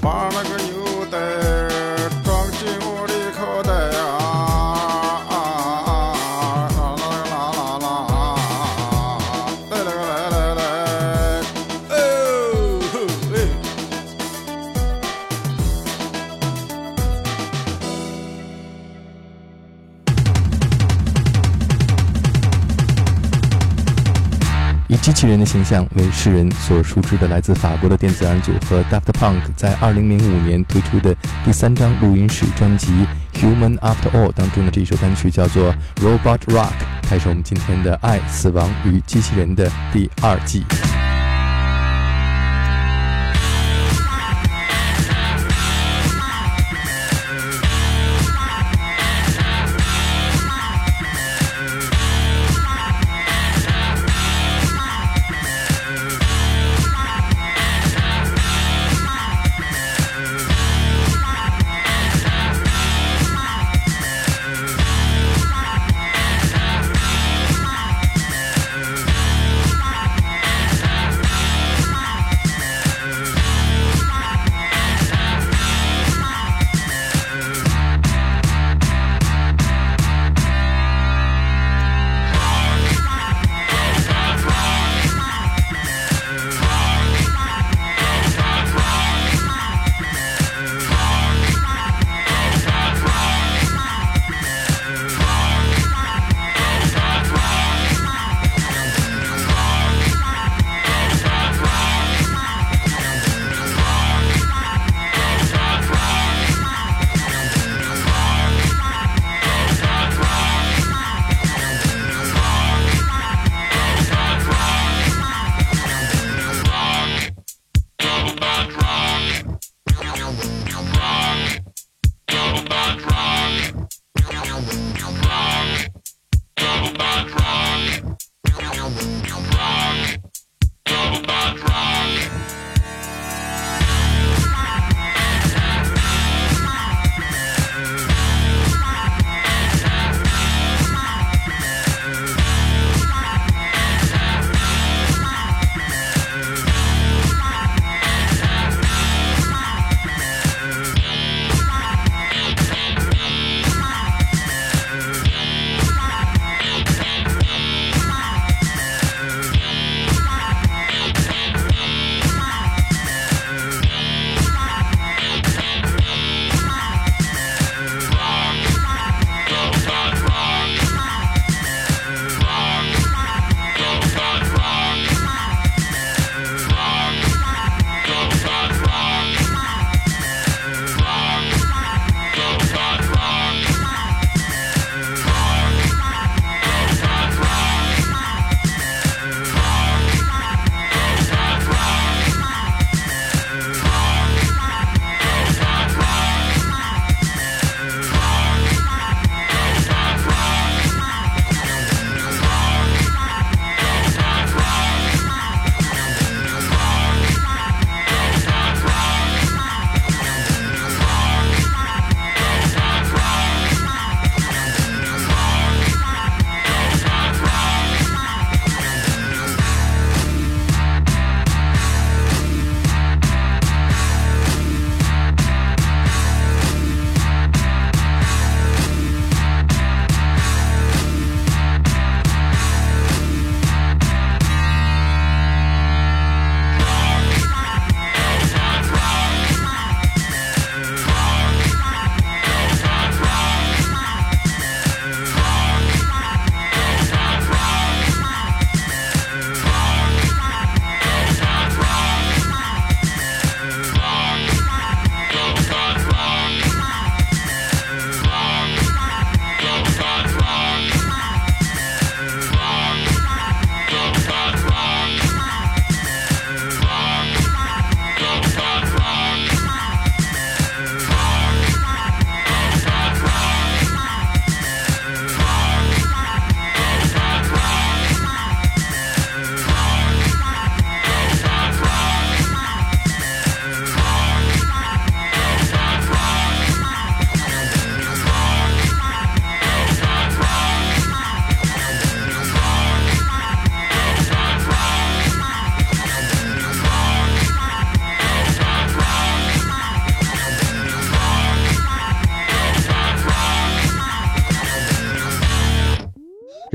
把机器人的形象为世人所熟知的来自法国的电子二组合 Daft Punk 在2005年推出的第三张录音室专辑《Human After All》当中的这首单曲叫做《Robot Rock》，开始我们今天的《爱、死亡与机器人》的第二季。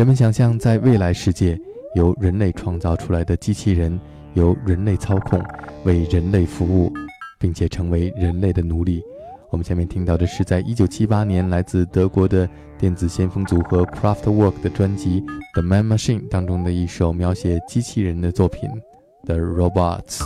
人们想象在未来世界，由人类创造出来的机器人由人类操控，为人类服务，并且成为人类的奴隶。我们下面听到的是，在一九七八年来自德国的电子先锋组合 Craftwork 的专辑《The Man Machine》当中的一首描写机器人的作品《The Robots》。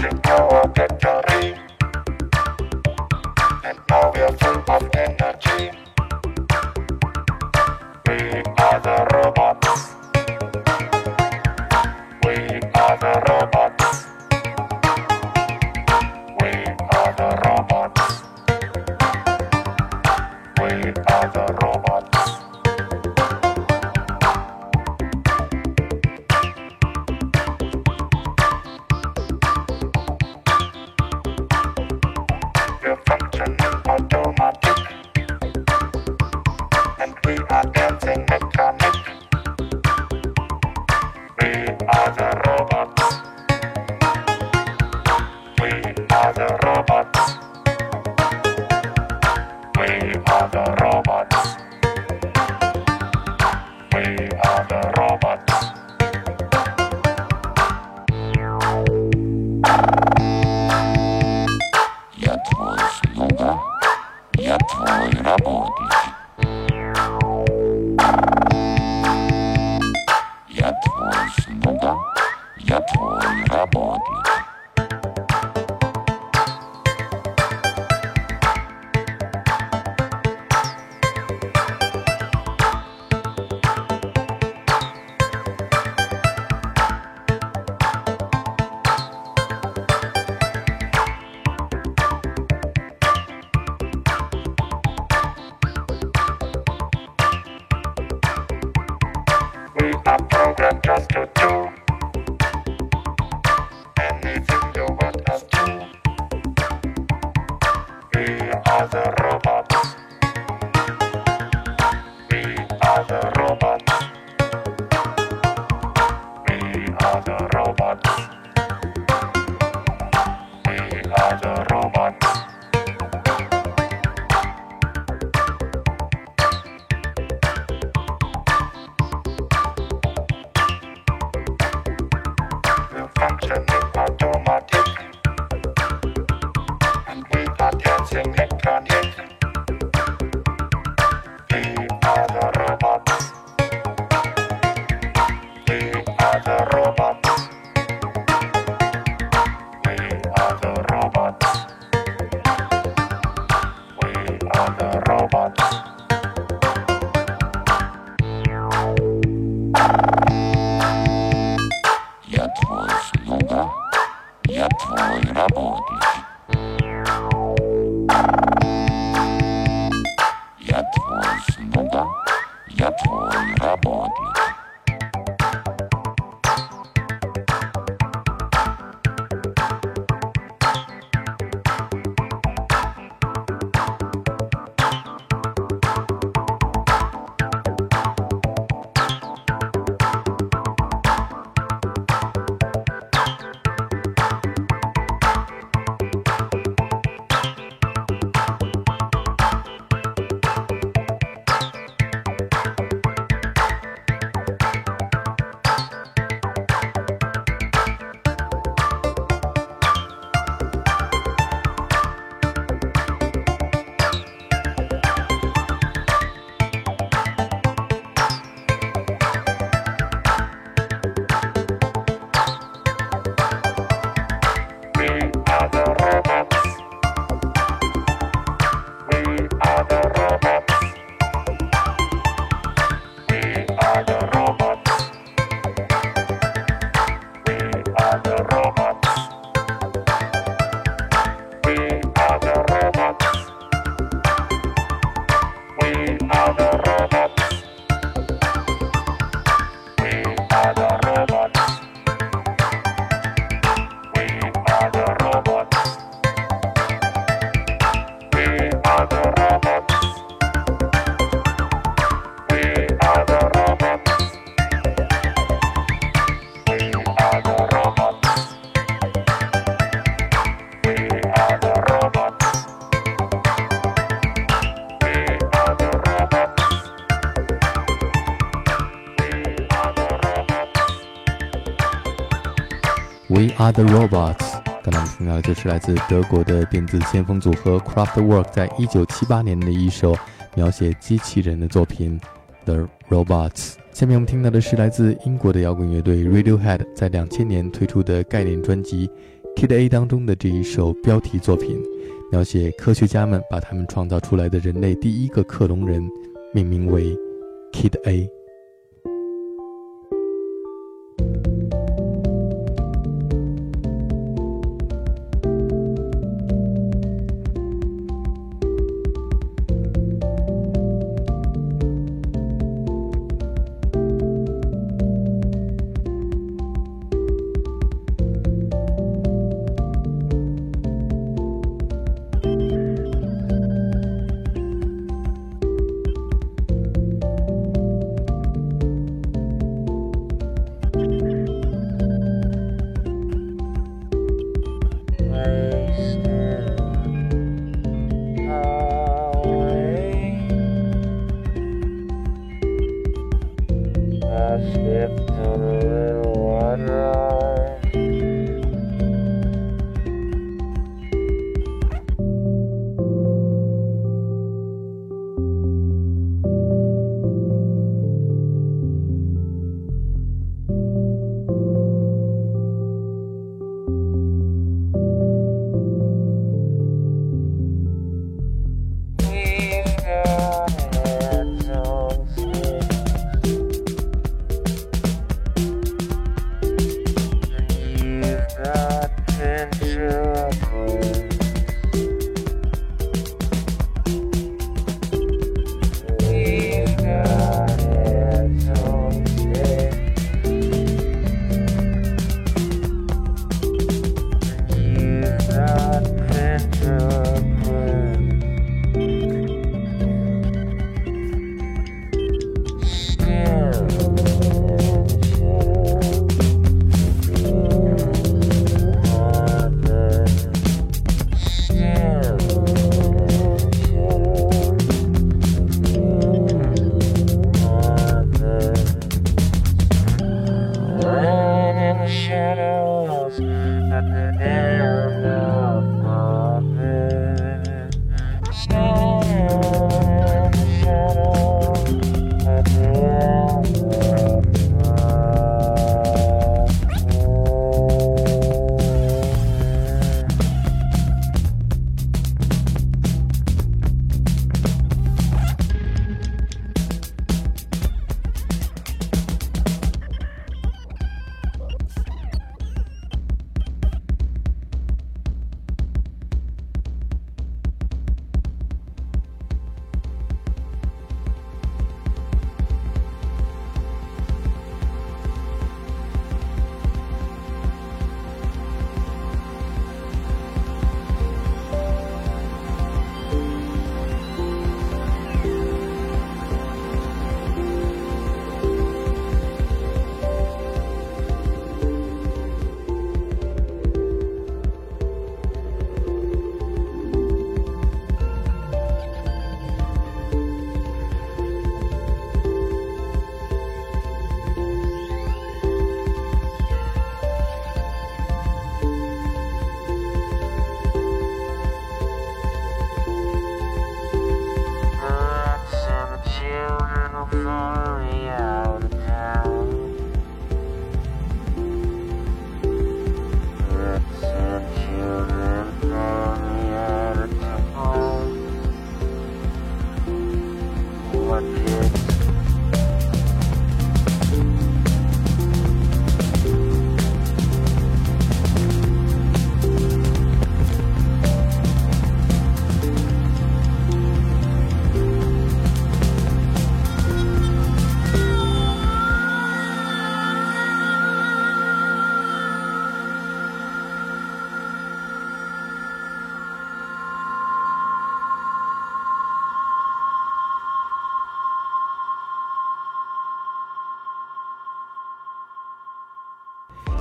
Our battery. And now we are full of energy. We are the robots. you Other Robots，。刚刚听到的就是来自德国的电子先锋组合 Kraftwerk 在一九七八年的一首描写机器人的作品《The Robots》。下面我们听到的是来自英国的摇滚乐队 Radiohead 在两千年推出的概念专辑《Kid A》当中的这一首标题作品，描写科学家们把他们创造出来的人类第一个克隆人命名为 Kid A。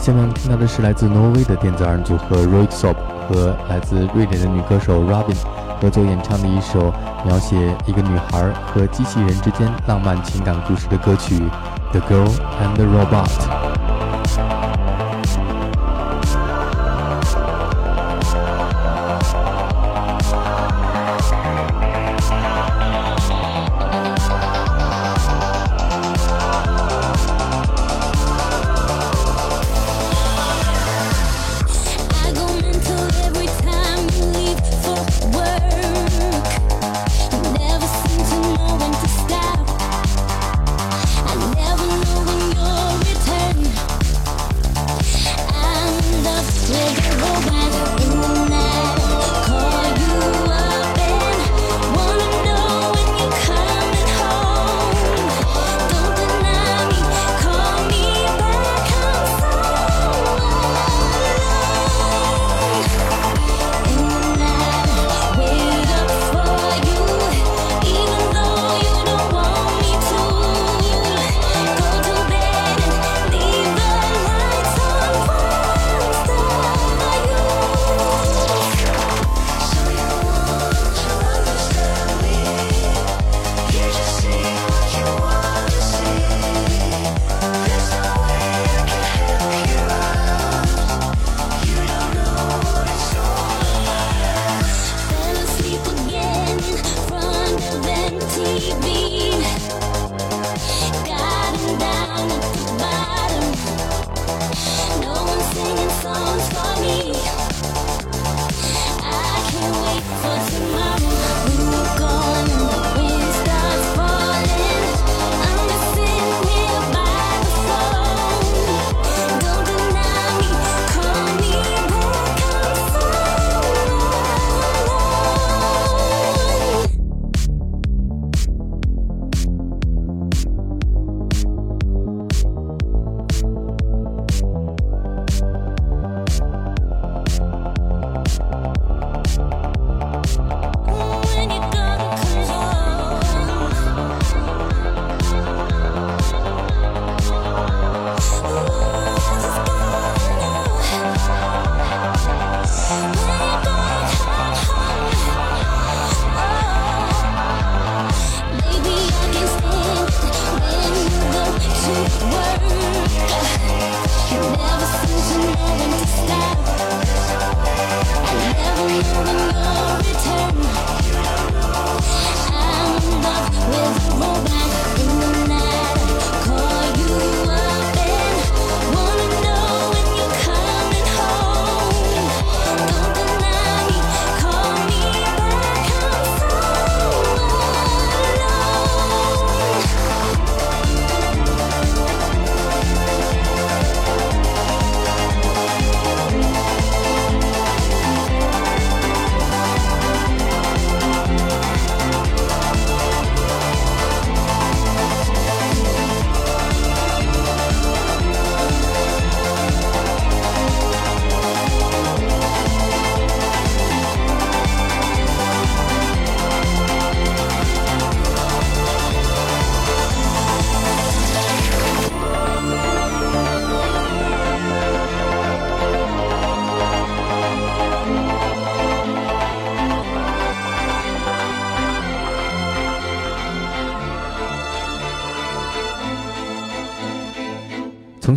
下面我们听到的是来自挪威的电子二人组合 r o i d s o p 和来自瑞典的女歌手 Robin 合作演唱的一首描写一个女孩和机器人之间浪漫情感故事的歌曲《The Girl and the Robot》。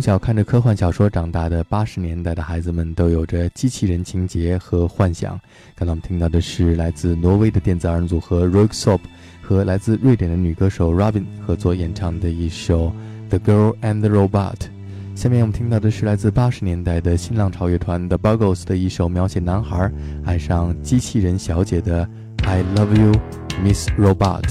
小看着科幻小说长大的八十年代的孩子们都有着机器人情节和幻想。刚才我们听到的是来自挪威的电子二人组合 Roxop 和来自瑞典的女歌手 Robin 合作演唱的一首《The Girl and the Robot》。下面我们听到的是来自八十年代的新浪潮乐团 The Buggles 的一首描写男孩爱上机器人小姐的《I Love You, Miss Robot》。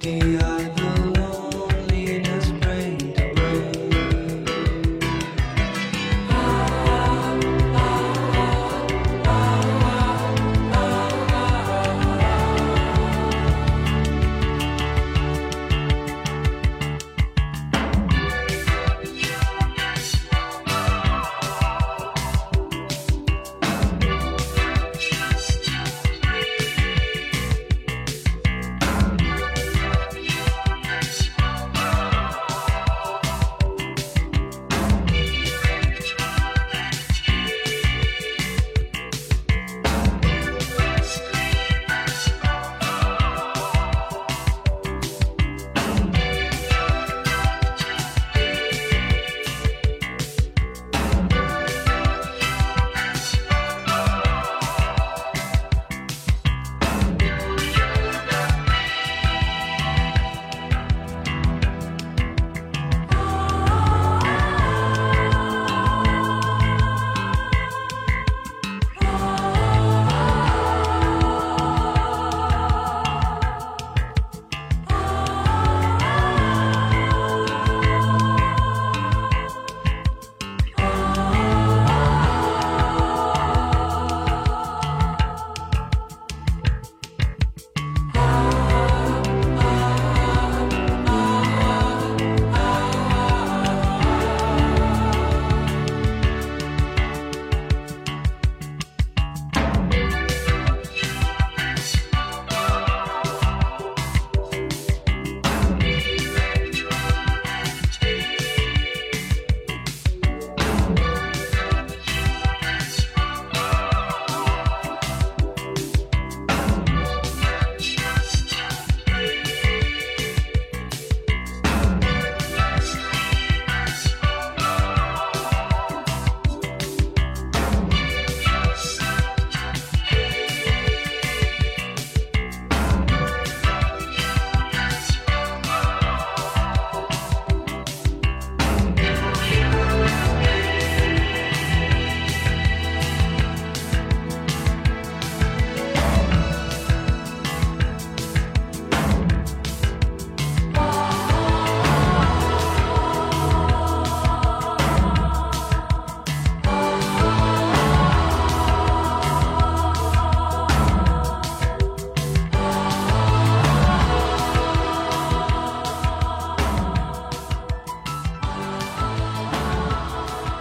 day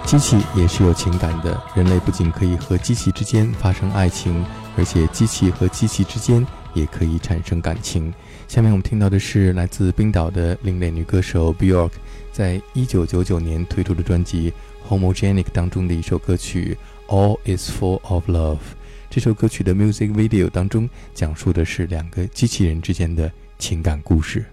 机器也是有情感的，人类不仅可以和机器之间发生爱情，而且机器和机器之间也可以产生感情。下面我们听到的是来自冰岛的另类女歌手 Bjork 在一九九九年推出的专辑《Homogenic》当中的一首歌曲《All Is Full of Love》。这首歌曲的 music video 当中讲述的是两个机器人之间的情感故事。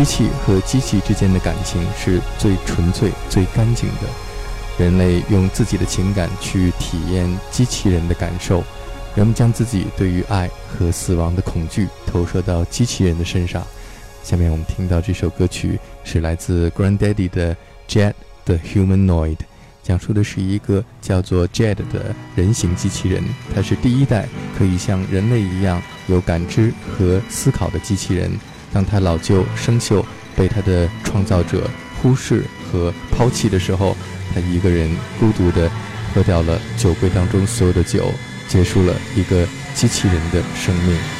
机器和机器之间的感情是最纯粹、最干净的。人类用自己的情感去体验机器人的感受，人们将自己对于爱和死亡的恐惧投射到机器人的身上。下面我们听到这首歌曲是来自 Granddaddy 的《Jet the Humanoid》，讲述的是一个叫做 Jet 的人形机器人，它是第一代可以像人类一样有感知和思考的机器人。当他老旧生锈，被他的创造者忽视和抛弃的时候，他一个人孤独地喝掉了酒柜当中所有的酒，结束了一个机器人的生命。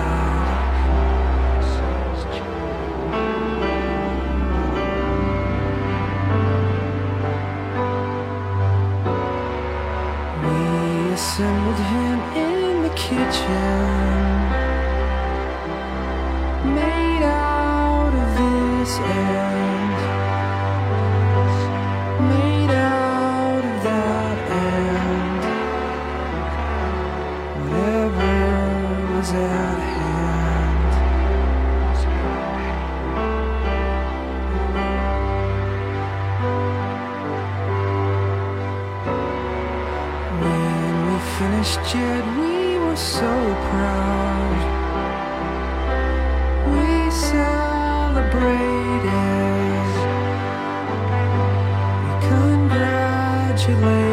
you lay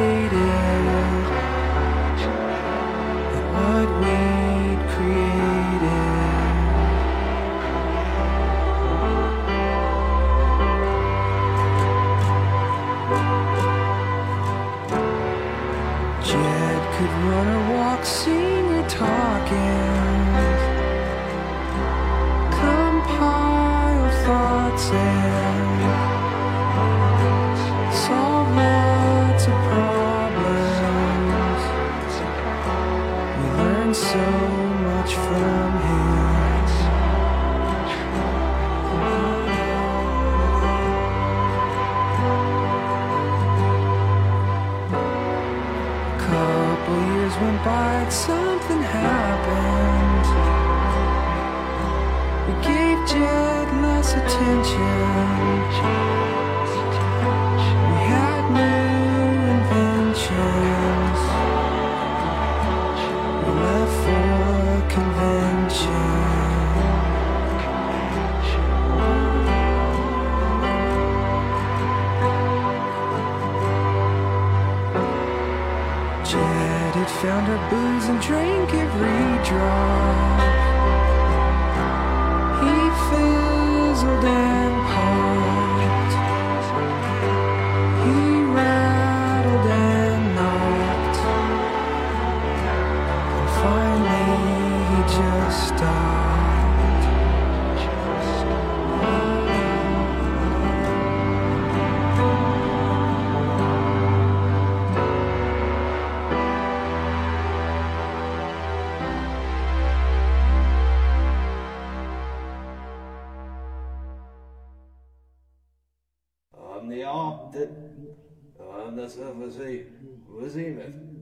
Yeah.